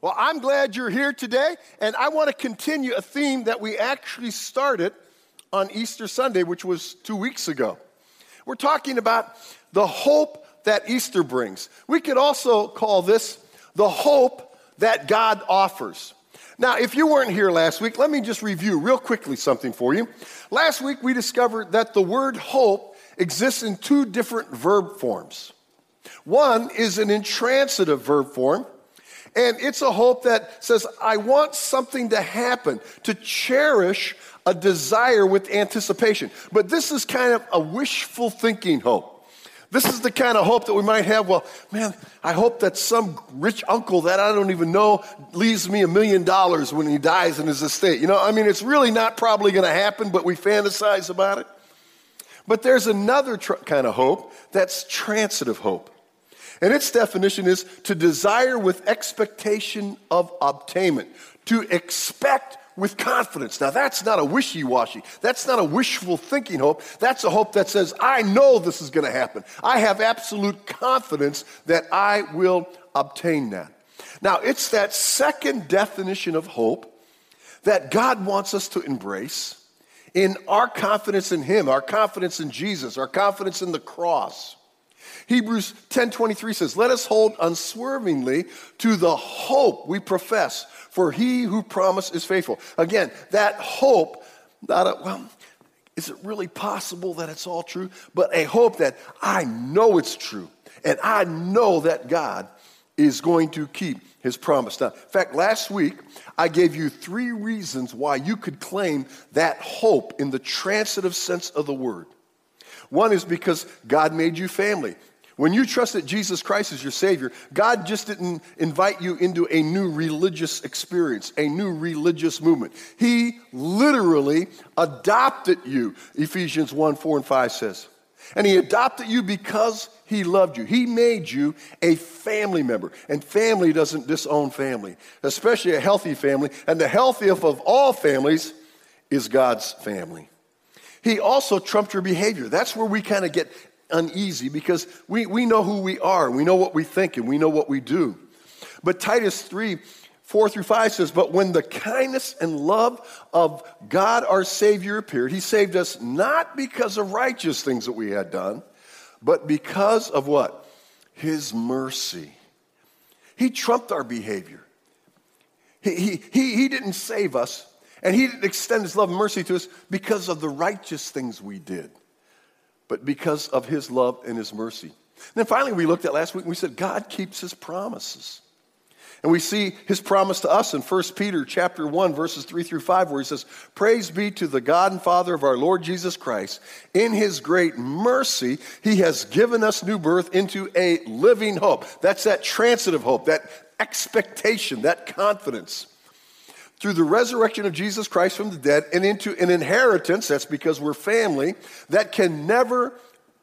Well, I'm glad you're here today, and I want to continue a theme that we actually started on Easter Sunday, which was two weeks ago. We're talking about the hope that Easter brings. We could also call this the hope that God offers. Now, if you weren't here last week, let me just review real quickly something for you. Last week, we discovered that the word hope exists in two different verb forms. One is an intransitive verb form, and it's a hope that says, I want something to happen, to cherish a desire with anticipation. But this is kind of a wishful thinking hope. This is the kind of hope that we might have. Well, man, I hope that some rich uncle that I don't even know leaves me a million dollars when he dies in his estate. You know, I mean, it's really not probably going to happen, but we fantasize about it. But there's another tr- kind of hope that's transitive hope. And its definition is to desire with expectation of obtainment, to expect with confidence. Now, that's not a wishy washy. That's not a wishful thinking hope. That's a hope that says, I know this is going to happen. I have absolute confidence that I will obtain that. Now, it's that second definition of hope that God wants us to embrace in our confidence in Him, our confidence in Jesus, our confidence in the cross. Hebrews 10:23 says, "Let us hold unswervingly to the hope we profess, for he who promised is faithful." Again, that hope, not a, well, is it really possible that it's all true? But a hope that I know it's true, and I know that God is going to keep his promise. Now, in fact, last week I gave you three reasons why you could claim that hope in the transitive sense of the word. One is because God made you family. When you trusted Jesus Christ as your Savior, God just didn't invite you into a new religious experience, a new religious movement. He literally adopted you, Ephesians 1 4 and 5 says. And He adopted you because He loved you. He made you a family member. And family doesn't disown family, especially a healthy family. And the healthiest of all families is God's family. He also trumped your behavior. That's where we kind of get uneasy because we, we know who we are, we know what we think, and we know what we do. But Titus 3 4 through 5 says, But when the kindness and love of God our Savior appeared, He saved us not because of righteous things that we had done, but because of what? His mercy. He trumped our behavior. He, he, he, he didn't save us, and He didn't extend His love and mercy to us because of the righteous things we did but because of his love and his mercy. And then finally, we looked at last week and we said, God keeps his promises. And we see his promise to us in 1 Peter chapter 1 verses 3 through 5 where he says, "Praise be to the God and Father of our Lord Jesus Christ. In his great mercy, he has given us new birth into a living hope." That's that transitive hope, that expectation, that confidence through the resurrection of Jesus Christ from the dead and into an inheritance, that's because we're family, that can never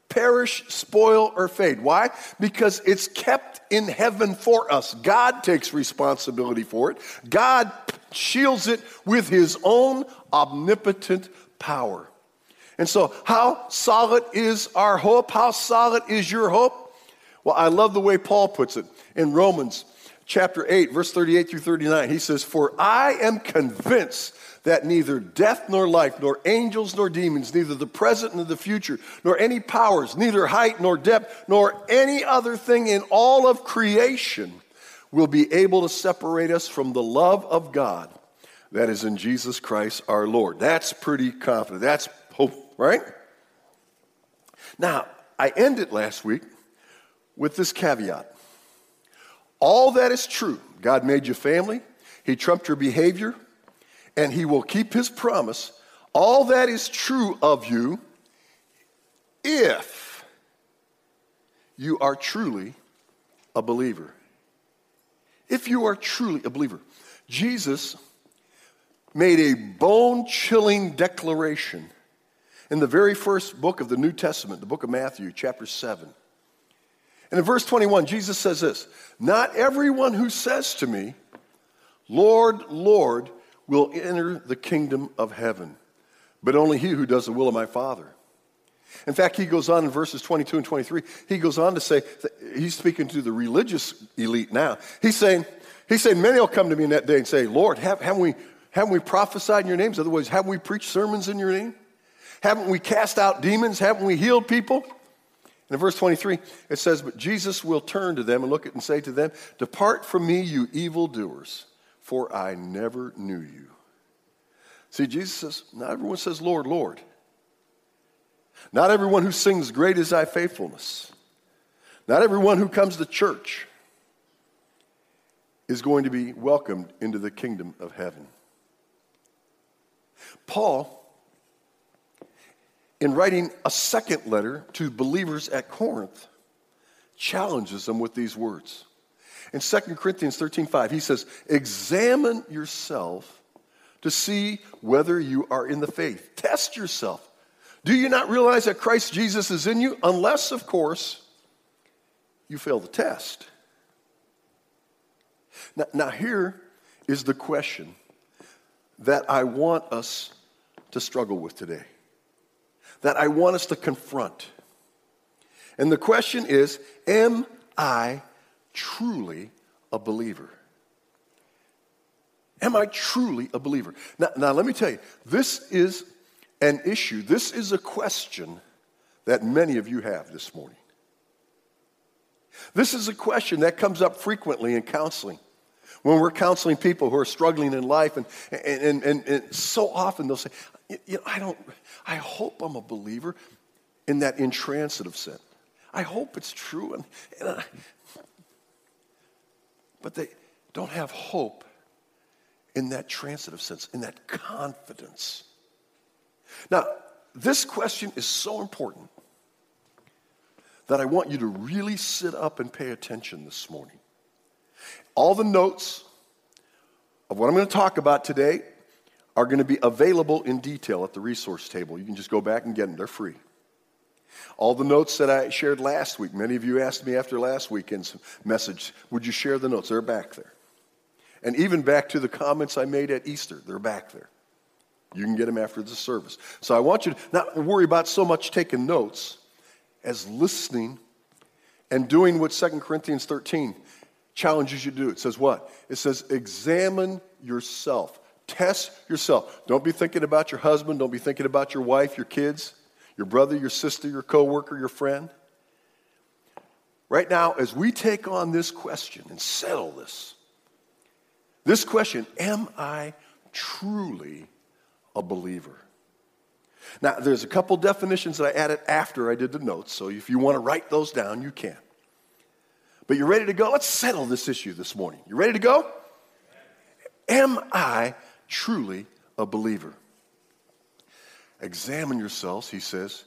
perish, spoil, or fade. Why? Because it's kept in heaven for us. God takes responsibility for it, God shields it with his own omnipotent power. And so, how solid is our hope? How solid is your hope? Well, I love the way Paul puts it in Romans chapter 8, verse 38 through 39. He says, For I am convinced that neither death nor life, nor angels nor demons, neither the present nor the future, nor any powers, neither height nor depth, nor any other thing in all of creation will be able to separate us from the love of God that is in Jesus Christ our Lord. That's pretty confident. That's hope, right? Now, I ended last week with this caveat. All that is true. God made you family, He trumped your behavior, and He will keep His promise. All that is true of you if you are truly a believer. If you are truly a believer. Jesus made a bone chilling declaration in the very first book of the New Testament, the book of Matthew, chapter 7. And in verse 21, Jesus says this Not everyone who says to me, Lord, Lord, will enter the kingdom of heaven, but only he who does the will of my Father. In fact, he goes on in verses 22 and 23, he goes on to say, he's speaking to the religious elite now. He's saying, He said, Many will come to me in that day and say, Lord, have, haven't, we, haven't we prophesied in your names? Otherwise, haven't we preached sermons in your name? Haven't we cast out demons? Haven't we healed people? In verse 23, it says, But Jesus will turn to them and look at and say to them, Depart from me, you evildoers, for I never knew you. See, Jesus says, Not everyone says, Lord, Lord. Not everyone who sings, Great is thy faithfulness. Not everyone who comes to church is going to be welcomed into the kingdom of heaven. Paul, in writing a second letter to believers at Corinth, challenges them with these words. In 2 Corinthians 13 5, he says, Examine yourself to see whether you are in the faith. Test yourself. Do you not realize that Christ Jesus is in you? Unless, of course, you fail the test. Now, now, here is the question that I want us to struggle with today, that I want us to confront. And the question is Am I truly a believer? Am I truly a believer? Now, now, let me tell you, this is an issue, this is a question that many of you have this morning. This is a question that comes up frequently in counseling. When we're counseling people who are struggling in life, and, and, and, and so often they'll say, you know, I don't, I hope I'm a believer in that intransitive sense. I hope it's true. And, and I, but they don't have hope in that transitive sense, in that confidence. Now, this question is so important that I want you to really sit up and pay attention this morning. All the notes of what I'm going to talk about today are going to be available in detail at the resource table. You can just go back and get them, they're free. All the notes that I shared last week, many of you asked me after last weekend's message, would you share the notes? They're back there. And even back to the comments I made at Easter, they're back there. You can get them after the service. So I want you to not worry about so much taking notes as listening and doing what 2 Corinthians 13 challenges you to do. It says what? It says, examine yourself. Test yourself. Don't be thinking about your husband. Don't be thinking about your wife, your kids, your brother, your sister, your coworker, your friend. Right now, as we take on this question and settle this, this question, am I truly a believer? Now, there's a couple definitions that I added after I did the notes, so if you want to write those down, you can. But you're ready to go? Let's settle this issue this morning. You ready to go? Am I truly a believer? Examine yourselves, he says,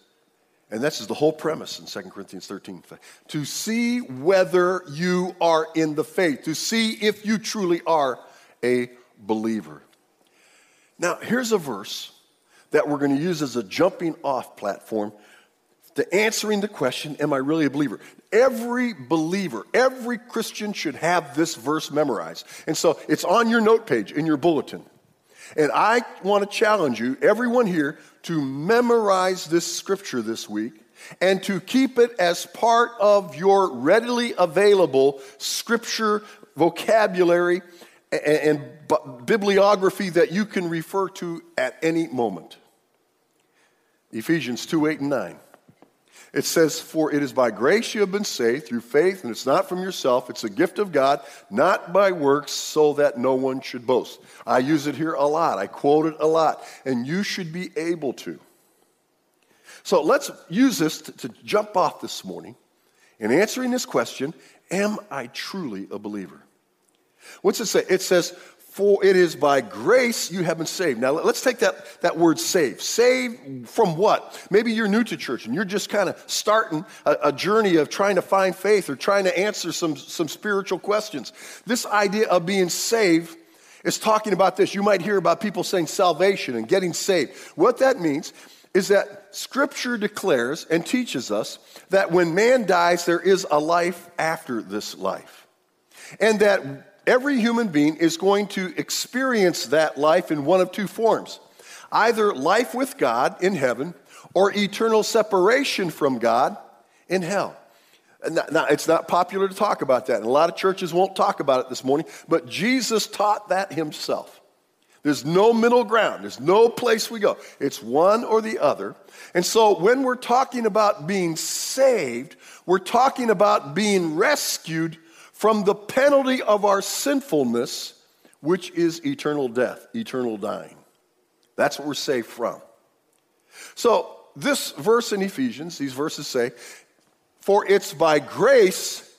and this is the whole premise in 2 Corinthians 13. To see whether you are in the faith, to see if you truly are a believer. Now, here's a verse that we're going to use as a jumping off platform to answering the question, Am I really a believer? Every believer, every Christian should have this verse memorized. And so it's on your note page in your bulletin. And I want to challenge you, everyone here, to memorize this scripture this week and to keep it as part of your readily available scripture vocabulary and, bibliography that you can refer to at any moment. Ephesians 2 8 and 9. It says, For it is by grace you have been saved through faith, and it's not from yourself. It's a gift of God, not by works, so that no one should boast. I use it here a lot. I quote it a lot, and you should be able to. So let's use this to, to jump off this morning in answering this question Am I truly a believer? What's it say? It says, For it is by grace you have been saved. Now let's take that, that word saved. Save from what? Maybe you're new to church and you're just kind of starting a, a journey of trying to find faith or trying to answer some, some spiritual questions. This idea of being saved is talking about this. You might hear about people saying salvation and getting saved. What that means is that Scripture declares and teaches us that when man dies, there is a life after this life. And that Every human being is going to experience that life in one of two forms either life with God in heaven or eternal separation from God in hell. Now, it's not popular to talk about that, and a lot of churches won't talk about it this morning, but Jesus taught that himself. There's no middle ground, there's no place we go. It's one or the other. And so when we're talking about being saved, we're talking about being rescued from the penalty of our sinfulness, which is eternal death, eternal dying. That's what we're saved from. So, this verse in Ephesians, these verses say, For it's by grace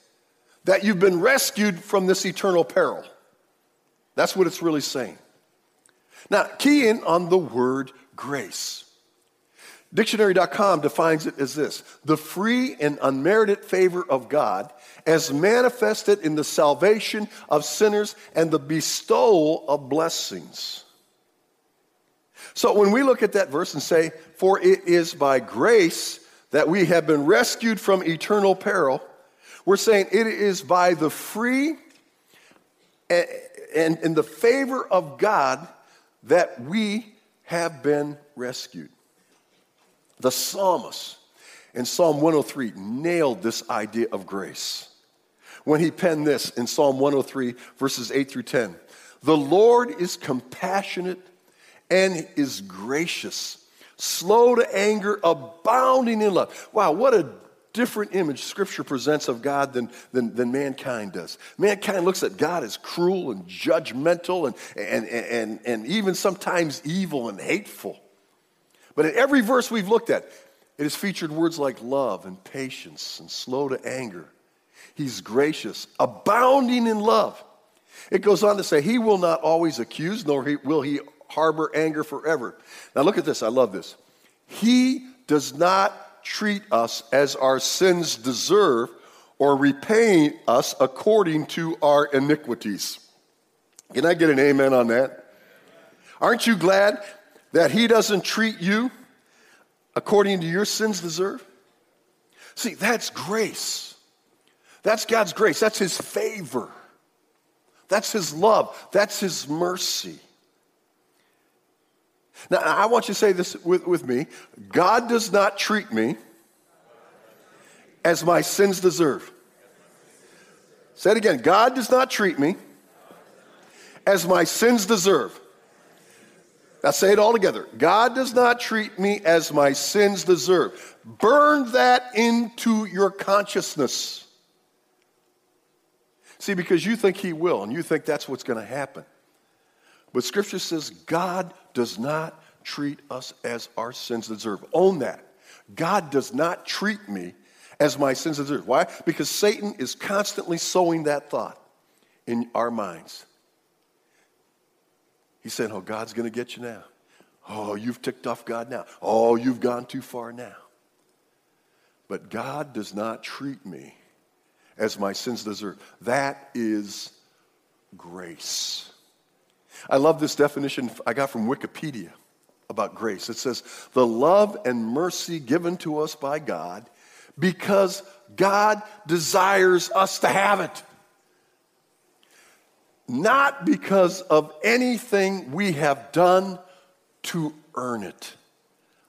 that you've been rescued from this eternal peril. That's what it's really saying. Now, key in on the word grace. Dictionary.com defines it as this the free and unmerited favor of God as manifested in the salvation of sinners and the bestowal of blessings. So when we look at that verse and say, For it is by grace that we have been rescued from eternal peril, we're saying it is by the free and, and the favor of God that we have been rescued. The psalmist in Psalm 103 nailed this idea of grace when he penned this in Psalm 103, verses 8 through 10. The Lord is compassionate and is gracious, slow to anger, abounding in love. Wow, what a different image Scripture presents of God than, than, than, mankind does. Mankind looks at God as cruel and judgmental and, and, and, and even sometimes evil and hateful. But in every verse we've looked at, it has featured words like love and patience and slow to anger. He's gracious, abounding in love. It goes on to say, He will not always accuse, nor will He harbor anger forever. Now look at this, I love this. He does not treat us as our sins deserve or repay us according to our iniquities. Can I get an amen on that? Aren't you glad that He doesn't treat you according to your sins deserve? See, that's grace. That's God's grace. That's His favor. That's His love. That's His mercy. Now, I want you to say this with, with me God does not treat me as my sins deserve. Say it again God does not treat me as my sins deserve. Now say it all together. God does not treat me as my sins deserve. Burn that into your consciousness. See, because you think He will, and you think that's what's going to happen. But Scripture says God does not treat us as our sins deserve. Own that. God does not treat me as my sins deserve. Why? Because Satan is constantly sowing that thought in our minds. He's saying, Oh, God's going to get you now. Oh, you've ticked off God now. Oh, you've gone too far now. But God does not treat me as my sins deserve. That is grace. I love this definition I got from Wikipedia about grace. It says, the love and mercy given to us by God because God desires us to have it. Not because of anything we have done to earn it.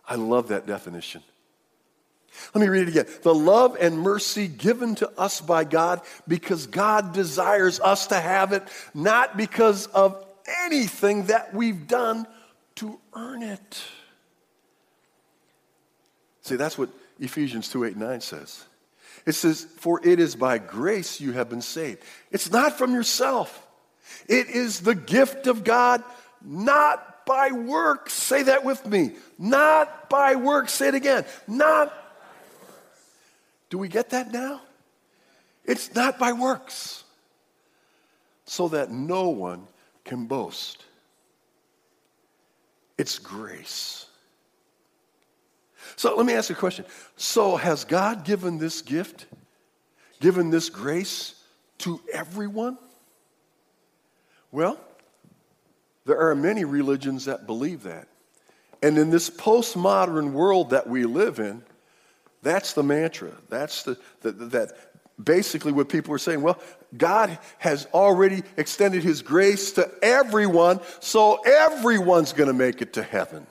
I love that definition. Let me read it again. The love and mercy given to us by God because God desires us to have it, not because of anything that we've done to earn it. See, that's what Ephesians 2 8 9 says. It says, For it is by grace you have been saved. It's not from yourself, it is the gift of God, not by works. Say that with me. Not by works. Say it again. Not. Do we get that now? It's not by works, so that no one can boast. It's grace. So let me ask you a question. So has God given this gift, given this grace to everyone? Well, there are many religions that believe that. And in this postmodern world that we live in, that's the mantra. That's the, the, that basically what people are saying. Well, God has already extended his grace to everyone, so everyone's going to make it to heaven.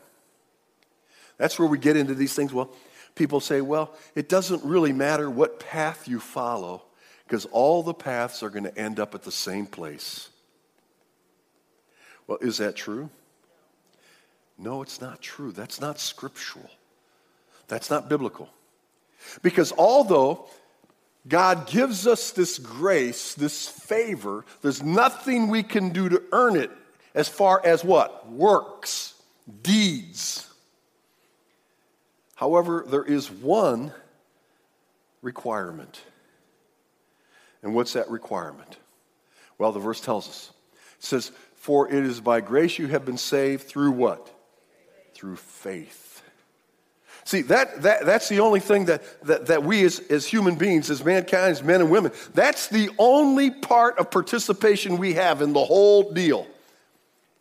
That's where we get into these things. Well, People say, well, it doesn't really matter what path you follow because all the paths are going to end up at the same place. Well, is that true? No, it's not true. That's not scriptural. That's not biblical. Because although God gives us this grace, this favor, there's nothing we can do to earn it as far as what? Works, deeds. However, there is one requirement. And what's that requirement? Well, the verse tells us. It says, For it is by grace you have been saved through what? Through faith. See, that, that, that's the only thing that, that, that we as, as human beings, as mankind, as men and women, that's the only part of participation we have in the whole deal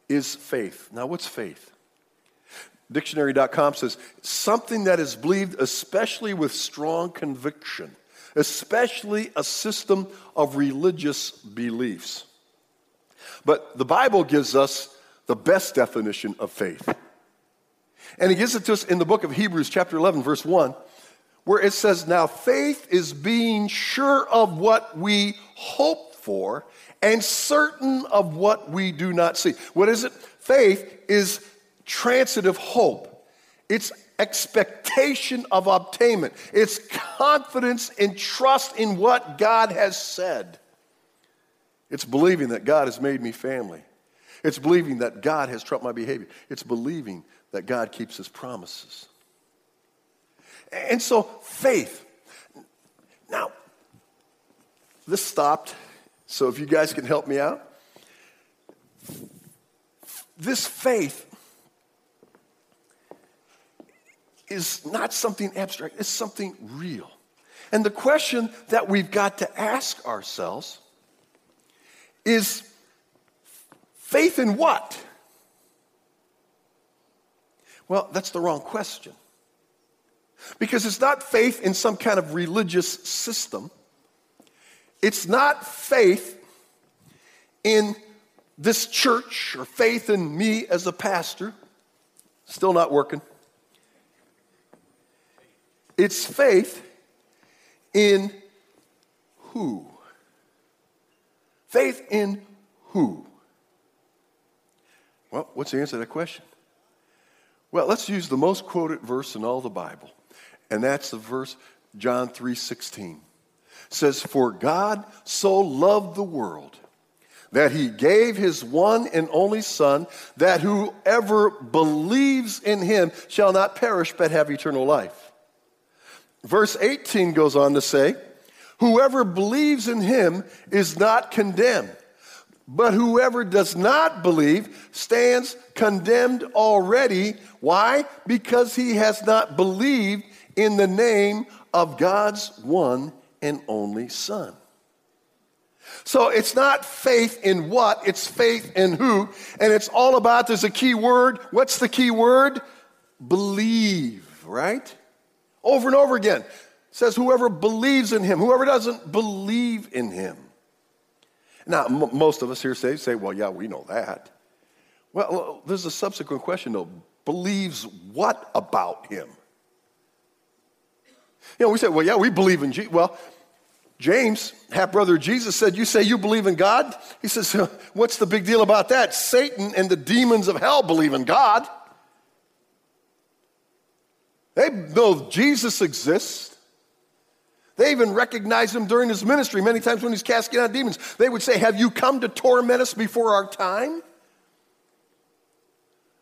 is faith. Now, what's faith? Dictionary.com says something that is believed, especially with strong conviction, especially a system of religious beliefs. But the Bible gives us the best definition of faith. And he gives it to us in the book of Hebrews, chapter 11, verse 1, where it says, Now faith is being sure of what we hope for and certain of what we do not see. What is it? Faith is transitive hope, it's expectation of obtainment, it's confidence and trust in what God has said. It's believing that God has made me family. It's believing that God has trumped my behavior. It's believing that God keeps his promises. And so, faith. Now, this stopped, so if you guys can help me out. This faith is not something abstract, it's something real. And the question that we've got to ask ourselves is faith in what? Well, that's the wrong question. Because it's not faith in some kind of religious system. It's not faith in this church or faith in me as a pastor. Still not working. It's faith in who? Faith in who? Well, what's the answer to that question? Well, let's use the most quoted verse in all the Bible, and that's the verse John 3:16. says, "For God so loved the world that he gave his one and only son that whoever believes in him shall not perish but have eternal life." Verse 18 goes on to say, "Whoever believes in him is not condemned." But whoever does not believe stands condemned already. Why? Because he has not believed in the name of God's one and only Son. So it's not faith in what, it's faith in who. And it's all about, there's a key word. What's the key word? Believe, right? Over and over again. Says, whoever believes in him, whoever doesn't believe in him. Now, m- most of us here say, say, well, yeah, we know that. Well, there's a subsequent question, though. Believes what about him? You know, we say, well, yeah, we believe in Jesus. Well, James, half brother of Jesus, said, You say you believe in God? He says, What's the big deal about that? Satan and the demons of hell believe in God. They know Jesus exists. They even recognized him during his ministry. Many times when he's casting out demons, they would say, Have you come to torment us before our time?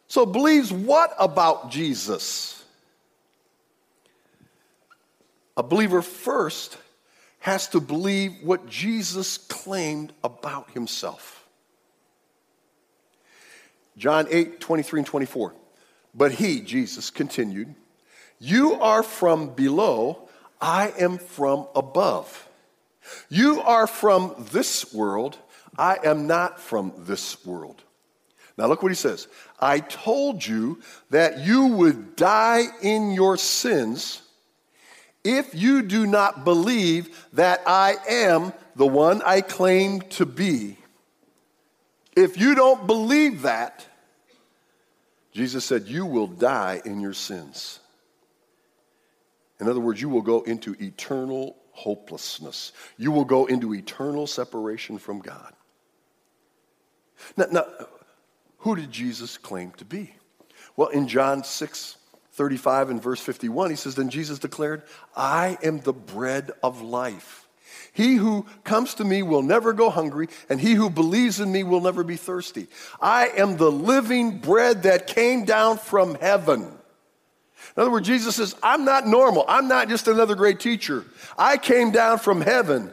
So, believes what about Jesus? A believer first has to believe what Jesus claimed about himself. John 8, 23 and 24. But he, Jesus, continued, You are from below I am from above. You are from this world. I am not from this world. Now, look what he says. I told you that you would die in your sins if you do not believe that I am the one I claim to be. If you don't believe that, Jesus said, you will die in your sins. In other words, you will go into eternal hopelessness. You will go into eternal separation from God. Now, now, who did Jesus claim to be? Well, in John 6 35 and verse 51, he says, Then Jesus declared, I am the bread of life. He who comes to me will never go hungry, and he who believes in me will never be thirsty. I am the living bread that came down from heaven. In other words, Jesus says, I'm not normal. I'm not just another great teacher. I came down from heaven,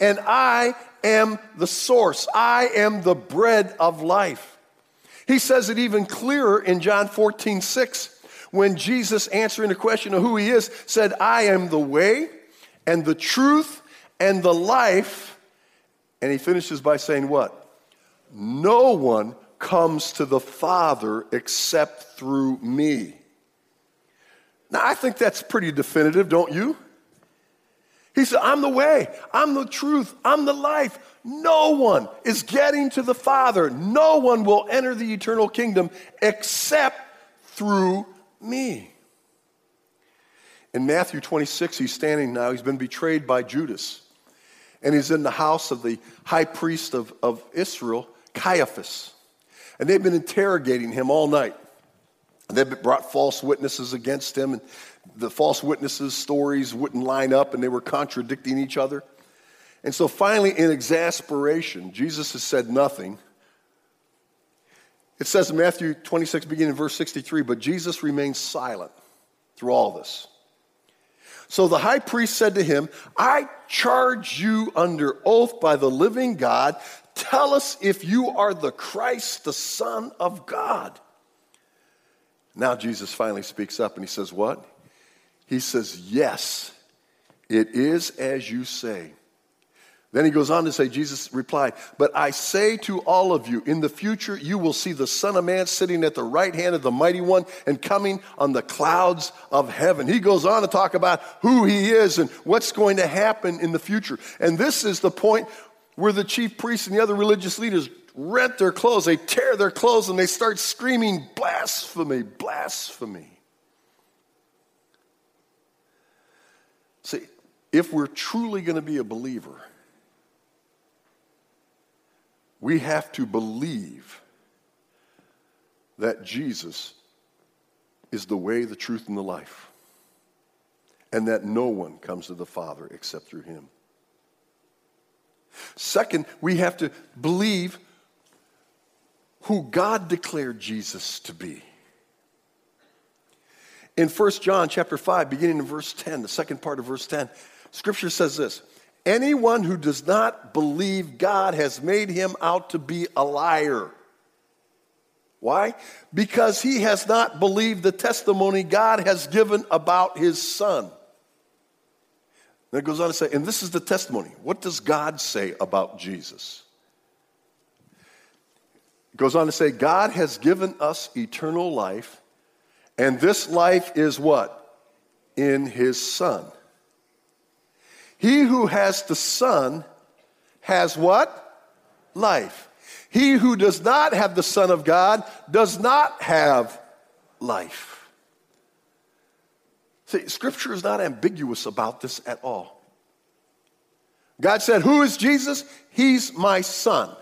and I am the source. I am the bread of life. He says it even clearer in John 14, 6 when Jesus, answering the question of who he is, said, I am the way and the truth and the life. And he finishes by saying, What? No one comes to the Father except through me. Now, I think that's pretty definitive, don't you? He said, I'm the way, I'm the truth, I'm the life. No one is getting to the Father. No one will enter the eternal kingdom except through me. In Matthew 26, he's standing now, he's been betrayed by Judas. And he's in the house of the high priest of, of Israel, Caiaphas. And they've been interrogating him all night. They've brought false witnesses against him, and the false witnesses' stories wouldn't line up, and they were contradicting each other. And so finally, in exasperation, Jesus has said nothing. It says in Matthew 26, beginning in verse 63, but Jesus remained silent through all this. So the high priest said to him, I charge you under oath by the living God, tell us if you are the Christ, the Son of God. Now Jesus finally speaks up and he says, What? He says, Yes, it is as you say. Then he goes on to say, Jesus replied, But I say to all of you, in the future you will see the Son of Man sitting at the right hand of the Mighty One and coming on the clouds of heaven. He goes on to talk about who he is and what's going to happen in the future. And this is the point where the chief priests and the other religious leaders rent their clothes, they tear their clothes, and they start screaming, Blasphemy, blasphemy. See, if we're truly going to be a believer, we have to believe that Jesus is the way, the truth, and the life, and that no one comes to the Father except through him. Second, we have to believe who God declared Jesus to be. In 1 John chapter 5, beginning in verse 10, the second part of verse 10, scripture says this Anyone who does not believe God has made him out to be a liar. Why? Because he has not believed the testimony God has given about his son. Then it goes on to say, and this is the testimony. What does God say about Jesus? Goes on to say, God has given us eternal life, and this life is what? In his son. He who has the Son has what? Life. He who does not have the Son of God does not have life. See, Scripture is not ambiguous about this at all. God said, Who is Jesus? He's my Son.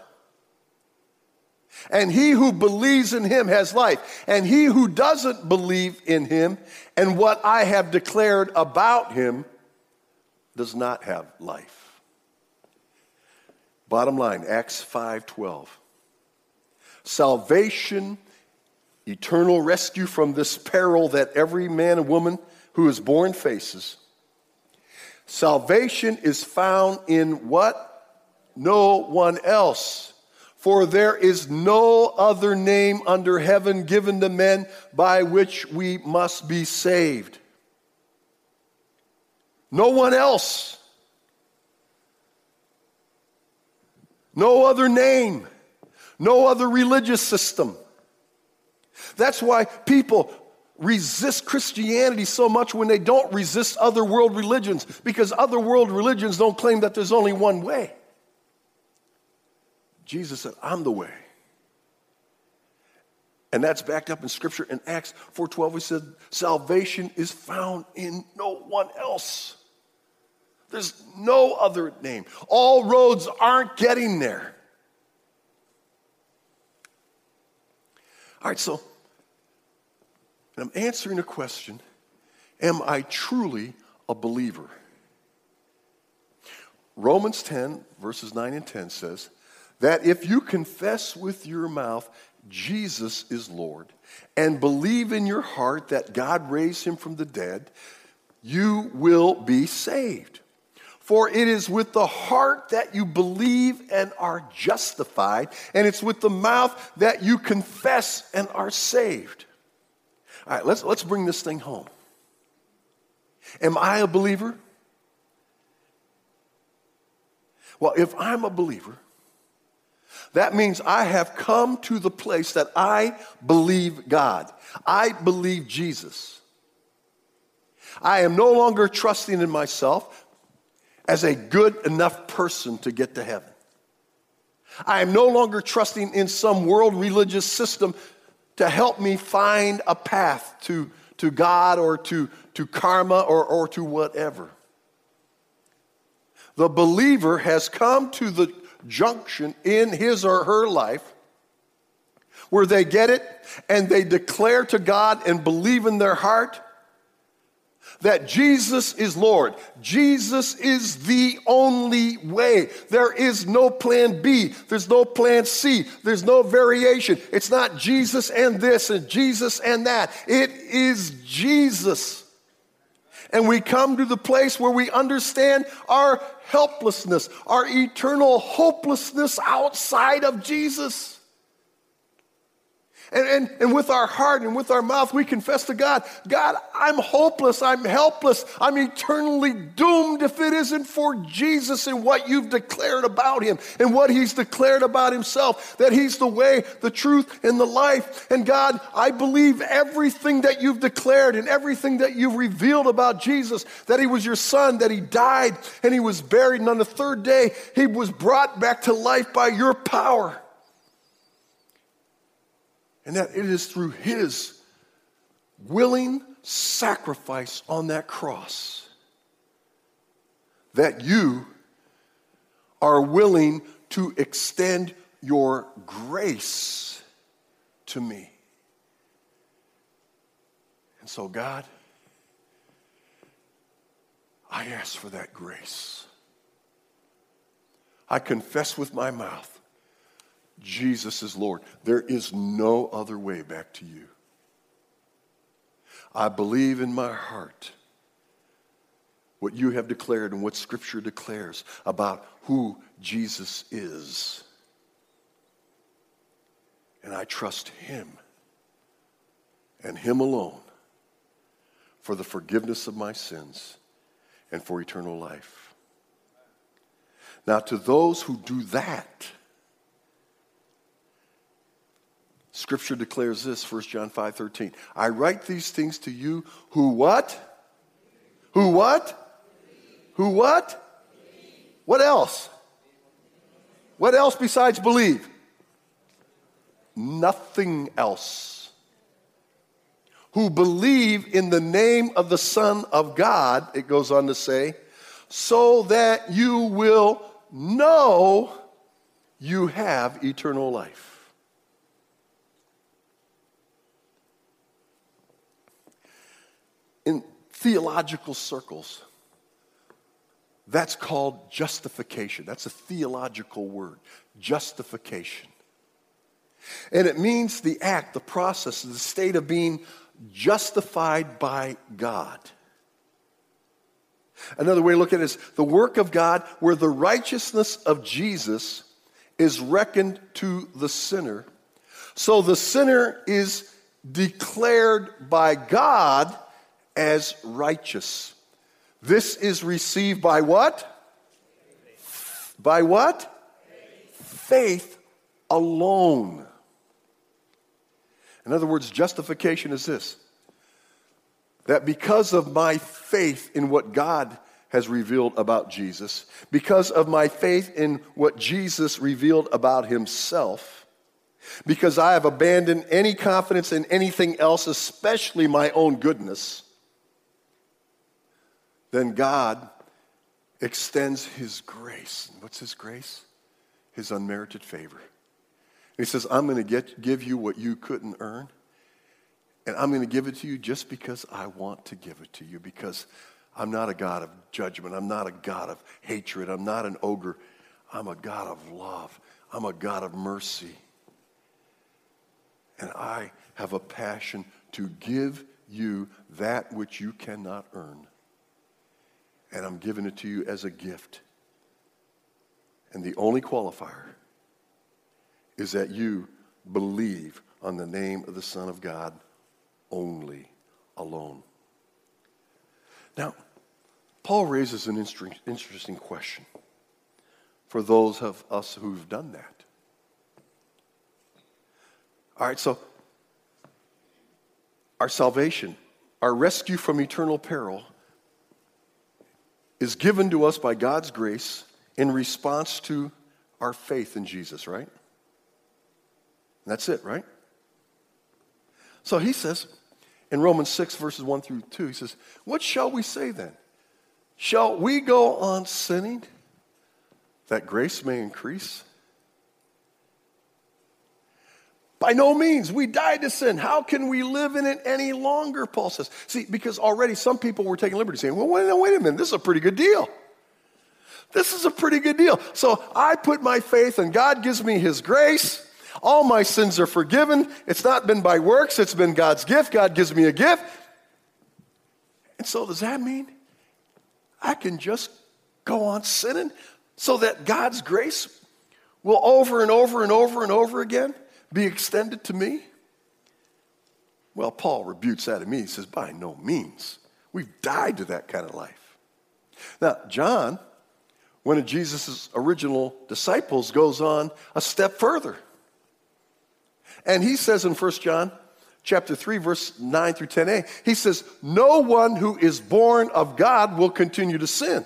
And he who believes in him has life. And he who doesn't believe in him and what I have declared about him does not have life. Bottom line, Acts 5:12. Salvation, eternal rescue from this peril that every man and woman who is born faces. Salvation is found in what? No one else. For there is no other name under heaven given to men by which we must be saved. No one else. No other name. No other religious system. That's why people resist Christianity so much when they don't resist other world religions, because other world religions don't claim that there's only one way. Jesus said, I'm the way. And that's backed up in scripture in Acts 4:12 we said salvation is found in no one else. There's no other name. All roads aren't getting there. All right, so I'm answering a question Am I truly a believer? Romans 10, verses 9 and 10 says that if you confess with your mouth Jesus is Lord and believe in your heart that God raised him from the dead, you will be saved. For it is with the heart that you believe and are justified, and it's with the mouth that you confess and are saved. All right, let's, let's bring this thing home. Am I a believer? Well, if I'm a believer, that means I have come to the place that I believe God. I believe Jesus. I am no longer trusting in myself as a good enough person to get to heaven. I am no longer trusting in some world religious system to help me find a path to, to God or to, to karma or, or to whatever. The believer has come to the junction in his or her life where they get it and they declare to God and believe in their heart that Jesus is Lord. Jesus is the only way. There is no plan B. There's no plan C. There's no variation. It's not Jesus and this and Jesus and that. It is Jesus. And we come to the place where we understand our helplessness, our eternal hopelessness outside of Jesus. And, and, and with our heart and with our mouth, we confess to God, God, I'm hopeless, I'm helpless, I'm eternally doomed if it isn't for Jesus and what you've declared about him and what he's declared about himself, that he's the way, the truth, and the life. And God, I believe everything that you've declared and everything that you've revealed about Jesus, that he was your son, that he died and he was buried, and on the third day, he was brought back to life by your power and that it is through his willing sacrifice on that cross that you are willing to extend your grace to me. And so, God, I ask for that grace. I confess with my mouth Jesus is Lord. There is no other way back to you. I believe in my heart what you have declared and what Scripture declares about who Jesus is. And I trust Him and Him alone for the forgiveness of my sins and for eternal life. Now, to those who do that, Scripture declares this, 1 John 5 13. I write these things to you who what? Who what? Who what? What else? What else besides believe? Nothing else. Who believe in the name of the Son of God, it goes on to say, so that you will know you have eternal life. In theological circles, that's called justification. That's a theological word, justification. And it means the act, the process, the state of being justified by God. Another way to look at it is the work of God where the righteousness of Jesus is reckoned to the sinner. So the sinner is declared by God as righteous. This is received by what? By what? Faith. Alone. In other words, justification is this that because of my faith in what God has revealed about Jesus, because of my faith in what Jesus revealed about himself, because I have abandoned any confidence in anything else, especially my own goodness, then God extends His grace. What's His grace? His unmerited favor. He says, I'm going to give you what you couldn't earn, and I'm going to give it to you just because I want to give it to you, because I'm not a God of judgment. I'm not a God of hatred. I'm not an ogre. I'm a God of love. I'm a God of mercy. And I have a passion to give you that which you cannot earn. And I'm giving it to you as a gift. And the only qualifier is that you believe on the name of the Son of God only, alone. Now, Paul raises an interesting question for those of us who've done that. All right, so our salvation, our rescue from eternal peril, is given to us by God's grace in response to our faith in Jesus, right? That's it, right? So he says in Romans 6, verses 1 through 2, he says, What shall we say then? Shall we go on sinning that grace may increase? By no means. We died to sin. How can we live in it any longer? Paul says. See, because already some people were taking liberty saying, well, wait, wait a minute, this is a pretty good deal. This is a pretty good deal. So I put my faith and God gives me his grace. All my sins are forgiven. It's not been by works, it's been God's gift. God gives me a gift. And so does that mean I can just go on sinning so that God's grace will over and over and over and over again be extended to me? Well, Paul rebukes that me. He says, by no means. We've died to that kind of life. Now, John, one of Jesus' original disciples, goes on a step further. And he says in 1 John chapter 3 verse 9 through 10a, he says, "No one who is born of God will continue to sin."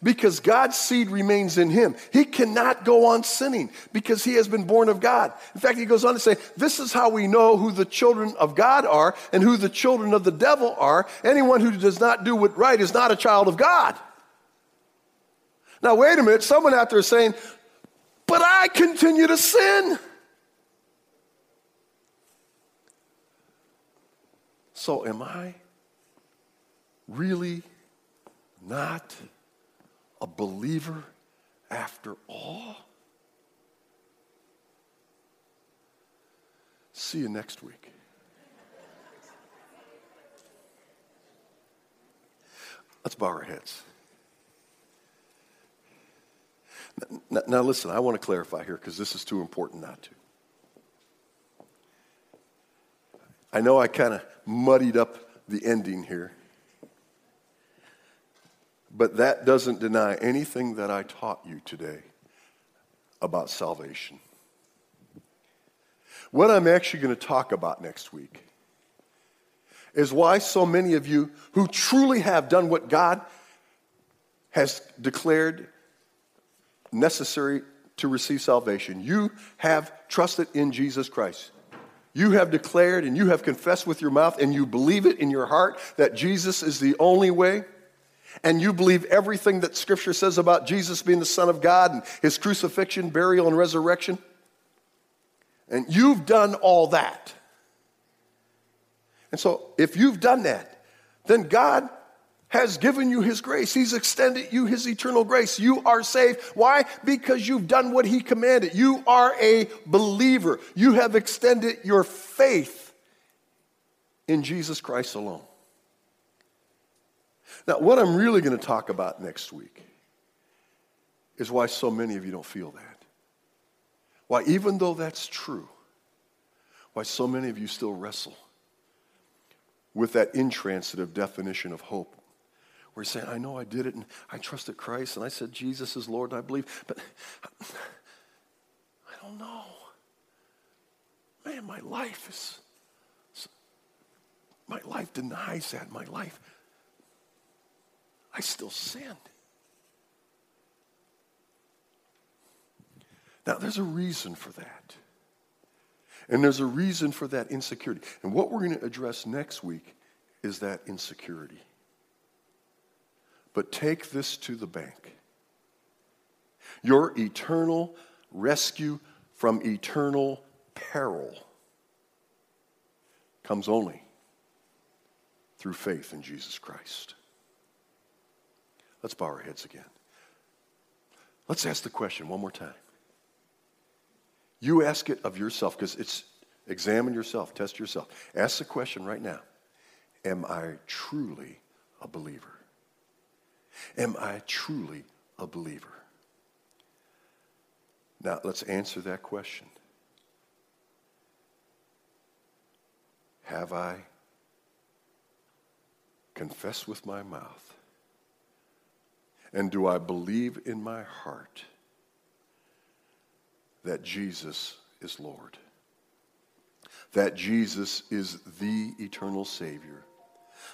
Because God's seed remains in him. He cannot go on sinning because he has been born of God. In fact, he goes on to say, This is how we know who the children of God are and who the children of the devil are. Anyone who does not do what right is not a child of God. Now, wait a minute. Someone out there is saying, But I continue to sin. So, am I really not a believer after all? See you next week. Let's bow our heads. Now, now listen, I want to clarify here because this is too important not to. I know I kind of muddied up the ending here, but that doesn't deny anything that I taught you today about salvation. What I'm actually going to talk about next week is why so many of you who truly have done what God has declared necessary to receive salvation, you have trusted in Jesus Christ you have declared and you have confessed with your mouth and you believe it in your heart that Jesus is the only way, and you believe everything that Scripture says about Jesus being the Son of God and his crucifixion, burial, and resurrection, and you've done all that. And so, if you've done that, then God has given you his grace. He's extended you his eternal grace. You are saved. Why? Because you've done what he commanded. You are a believer. You have extended your faith in Jesus Christ alone. Now, what I'm really going to talk about next week is why so many of you don't feel that. Why, even though that's true, why so many of you still wrestle with that intransitive definition of hope we're saying, I know I did it and I trusted Christ and I said Jesus is Lord and I believe, but I don't know. Man, my life is, my life denies that. My life, I still sin. Now, there's a reason for that. And there's a reason for that insecurity. And what we're going to address next week is that insecurity. But take this to the bank. Your eternal rescue from eternal peril comes only through faith in Jesus Christ. Let's bow our heads again. Let's ask the question one more time. You ask it of yourself because it's examine yourself, test yourself. Ask the question right now Am I truly a believer? Am I truly a believer? Now, let's answer that question. Have I confessed with my mouth? And do I believe in my heart that Jesus is Lord? That Jesus is the eternal Savior?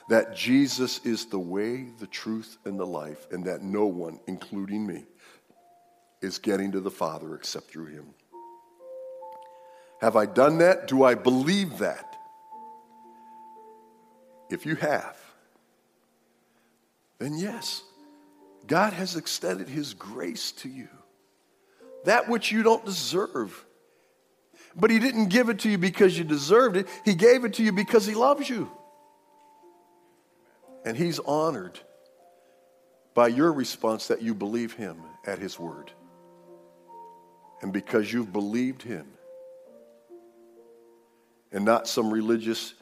That Jesus is the way, the truth, and the life, and that no one, including me, is getting to the Father except through him. Have I done that? Do I believe that? If you have, then yes, God has extended his grace to you. That which you don't deserve. But he didn't give it to you because you deserved it, he gave it to you because he loves you. And he's honored by your response that you believe him at his word. And because you've believed him and not some religious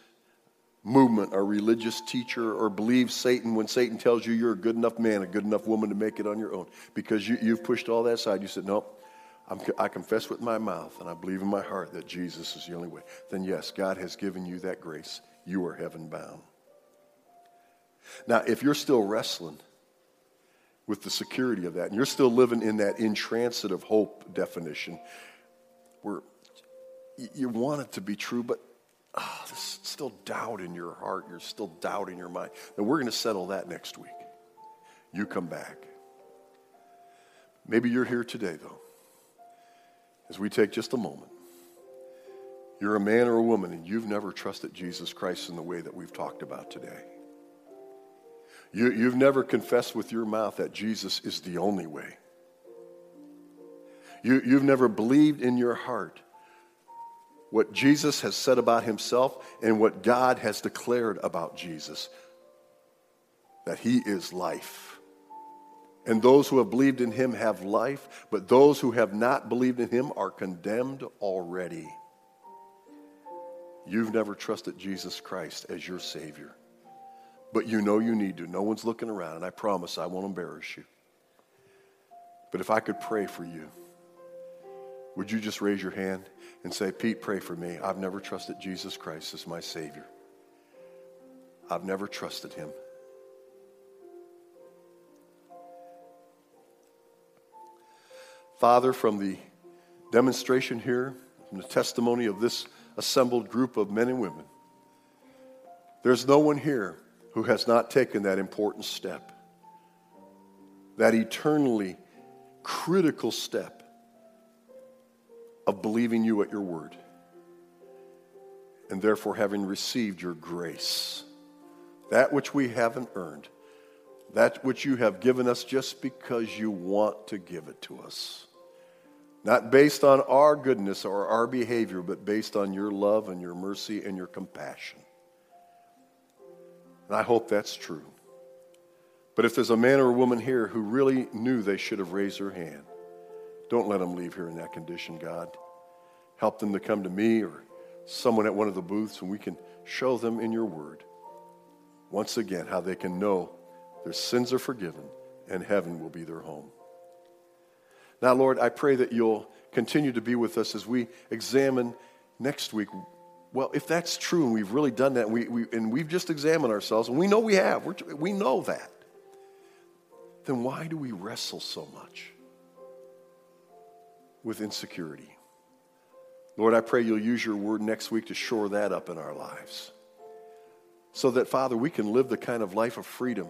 movement or religious teacher or believe Satan when Satan tells you you're a good enough man, a good enough woman to make it on your own. Because you, have pushed all that aside. You said, Nope, I'm, I confess with my mouth and I believe in my heart that Jesus is the only way. Then, yes, God has given you that grace. You are heaven bound. Now, if you're still wrestling, with the security of that. And you're still living in that intransitive hope definition where you want it to be true, but oh, there's still doubt in your heart. You're still doubting your mind. And we're going to settle that next week. You come back. Maybe you're here today, though, as we take just a moment. You're a man or a woman, and you've never trusted Jesus Christ in the way that we've talked about today. You, you've never confessed with your mouth that Jesus is the only way. You, you've never believed in your heart what Jesus has said about himself and what God has declared about Jesus that he is life. And those who have believed in him have life, but those who have not believed in him are condemned already. You've never trusted Jesus Christ as your Savior but you know you need to. No one's looking around, and I promise I won't embarrass you. But if I could pray for you, would you just raise your hand and say, Pete, pray for me? I've never trusted Jesus Christ as my Savior. I've never trusted Him. Father, from the demonstration here, from the testimony of this assembled group of men and women, there's no one here who has not taken that important step, that eternally critical step of believing you at your word, and therefore having received your grace, that which we haven't earned, that which you have given us just because you want to give it to us. Not based on our goodness or our behavior, but based on your love and your mercy and your compassion. And I hope that's true. But if there's a man or a woman here who really knew they should have raised their hand, don't let them leave here in that condition, God. Help them to come to me or someone at one of the booths and we can show them in your word once again how they can know their sins are forgiven and heaven will be their home. Now, Lord, I pray that you'll continue to be with us as we examine next week well, if that's true and we've really done that and, we, we, and we've just examined ourselves and we know we have, we know that, then why do we wrestle so much with insecurity? Lord, I pray you'll use your word next week to shore that up in our lives. So that, Father, we can live the kind of life of freedom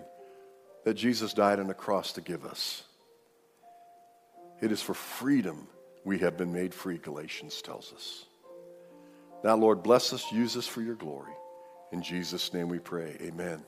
that Jesus died on the cross to give us. It is for freedom we have been made free, Galatians tells us. Now, Lord, bless us, use us for your glory. In Jesus' name we pray. Amen.